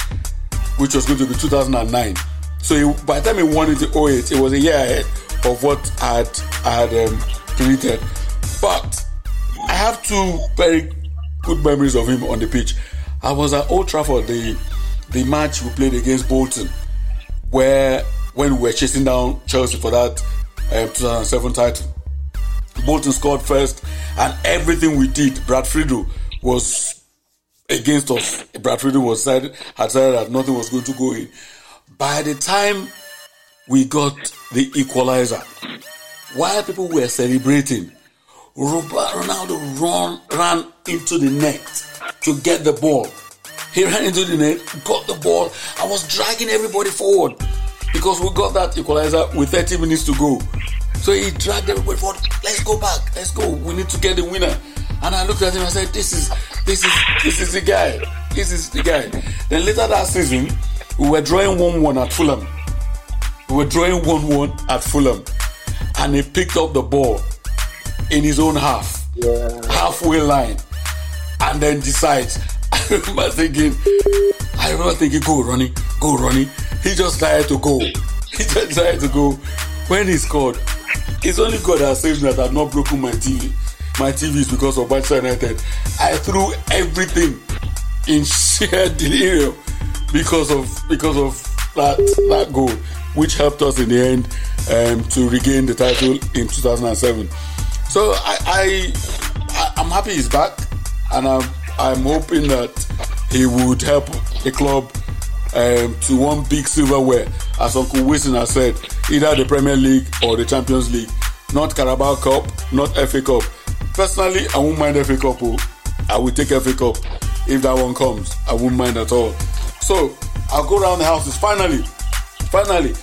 which was going to be 2009. So he, by the time he won it in 08, it was a year ahead of what I had, I had um, predicted. But I have two very good memories of him on the pitch. I was at Old Trafford, the the match we played against Bolton, where when we were chasing down Chelsea for that um, 2007 title. Bolton scored first, and everything we did, Brad Friedel was against us. Brad Friedel was said had said that nothing was going to go in. By the time we got the equalizer, while people were celebrating, Ronaldo run, ran into the net to get the ball. He ran into the net, got the ball, and was dragging everybody forward because we got that equalizer with 30 minutes to go. So he dragged everybody forward. Let's go back. Let's go. We need to get the winner. And I looked at him and said, "This is, this is, this is the guy. This is the guy." Then later that season, we were drawing one-one at Fulham. We were drawing one-one at Fulham, and he picked up the ball in his own half, halfway line, and then decides. I remember thinking, I remember thinking, go Ronnie, go Ronnie. He just tried to go. He just tried to go. When he scored, it's only God that saves me that I've not broken my TV. My TV is because of Manchester United. I threw everything in sheer delirium because of because of that that goal, which helped us in the end um, to regain the title in 2007. So I, I, I I'm happy he's back, and I'm I'm hoping that he would help the club um, to one big silverware, as Uncle Wilson has said, either the Premier League or the Champions League, not Carabao Cup, not FA Cup. Personally, I won't mind FA Cup. oh. I will take FA Cup if that one comes. I won't mind at all. So I'll go around the houses. Finally, finally,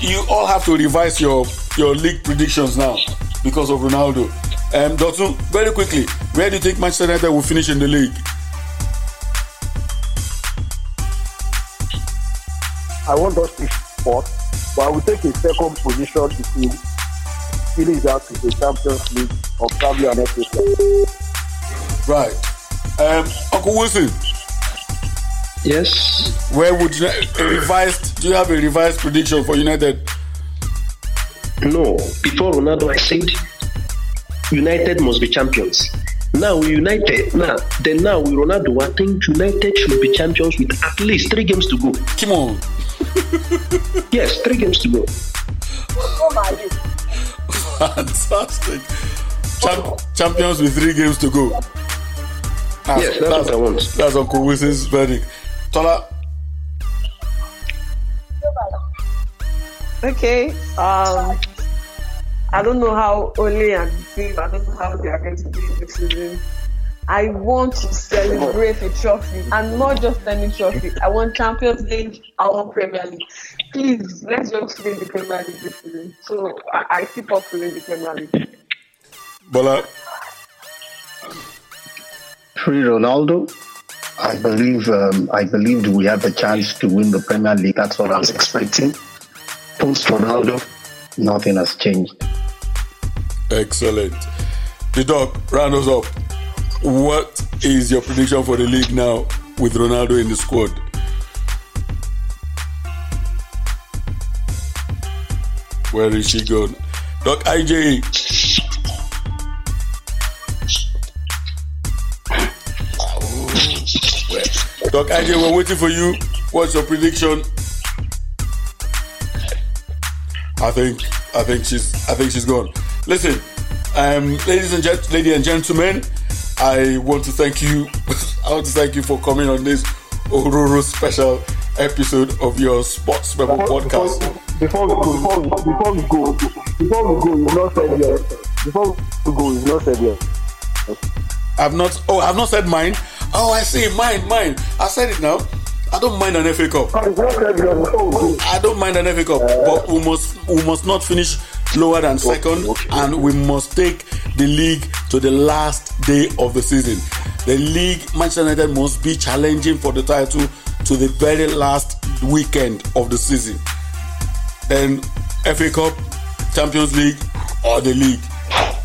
you all have to revise your your league predictions now because of Ronaldo. Um, Dotun, very quickly, where do you think Manchester United will finish in the league? I want us to fourth, but I will take a second position if we finish out with the Champions League or probably an FA Right. Um, Uncle Wilson. Yes. Where would you a revised? Do you have a revised prediction for United? No. Before Ronaldo, I said United must be champions. Now we're United, now then now with Ronaldo, I think United should be champions with at least three games to go. Come on. yes, three games to go. Fantastic. Champ- champions with three games to go. Yes, that's what I want. That's Uncle Wilson's verdict. Tola, Okay. Um, I don't know how Ole and the I don't know how they are going to do this season. I want to celebrate a trophy and not just any trophy. I want Champions League, I want Premier League. Please, let's just win the Premier League this season. So I, I keep up to win the Premier League. Bola. Pre Ronaldo, I believe um, I believed we had the chance to win the Premier League. That's what I was expecting. Post Ronaldo, nothing has changed. Excellent. The doc, round us up. What is your prediction for the league now with Ronaldo in the squad? Where is she going? Doc IJ. Doc IJ, we're waiting for you. What's your prediction? I think I think she's I think she's gone. Listen, um, ladies and gent- ladies and gentlemen, I want to thank you. I want to thank you for coming on this Ororo special episode of your Sports Memo podcast. Before we go, before, we- before we go, before we go, you've not said yes. Before we go, you've not said yes. I've not. Oh, I've not said mine. Oh, I see. Mine, mine. I said it now. I don't mind an FA Cup. I don't mind an FA Cup, but we must we must not finish lower than second, and we must take the league to the last day of the season. The league, Manchester United must be challenging for the title to the very last weekend of the season. Then FA Cup, Champions League, or the league.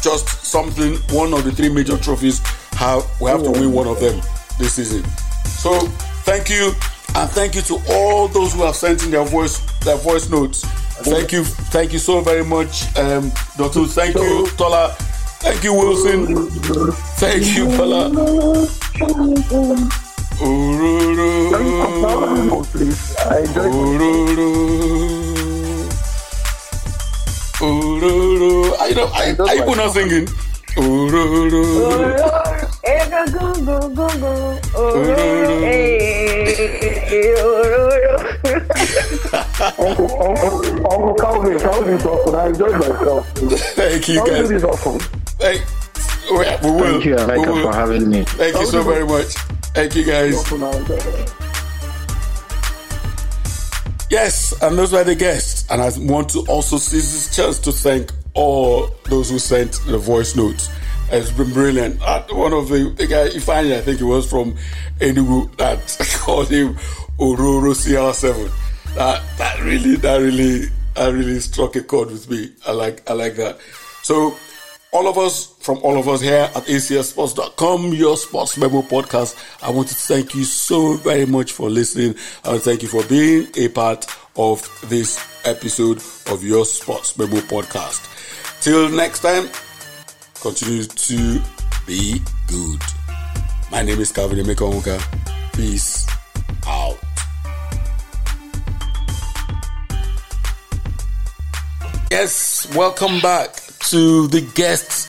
Just something. One of the three major trophies. Have we have to win one of them this season. So thank you, and thank you to all those who have sent in their voice their voice notes. Thank you, thank you so very much, um, Doctor. Thank you, Tola. Thank you, Wilson. Thank you, Tola. Ururu. I know. I, I you not singing. Ururu. Eh, go, go, go, go, go. Ororo, eh, ororo. Uncle, Uncle, Uncle Calvin, Calvin often. I enjoyed myself. Thank you, Calvin guys. is awesome. Hey, we, we will. Thank you, I like we her will. for having me. Thank you so very much. Thank you, guys. Yes, and those were the guests. And I want to also seize this chance to thank all those who sent the voice notes. It's been brilliant. One of the, the guy, Ifeanyi, I think it was from Enugu, that called him Ororo CR7. That that really, that really, that really struck a chord with me. I like, I like that. So, all of us, from all of us here at acsports.com, your sports memo podcast, I want to thank you so very much for listening. To thank you for being a part of this episode of your sports memo podcast. Till next time, continue to be good. My name is Calvin Emeka Peace out. Yes, welcome back to the guests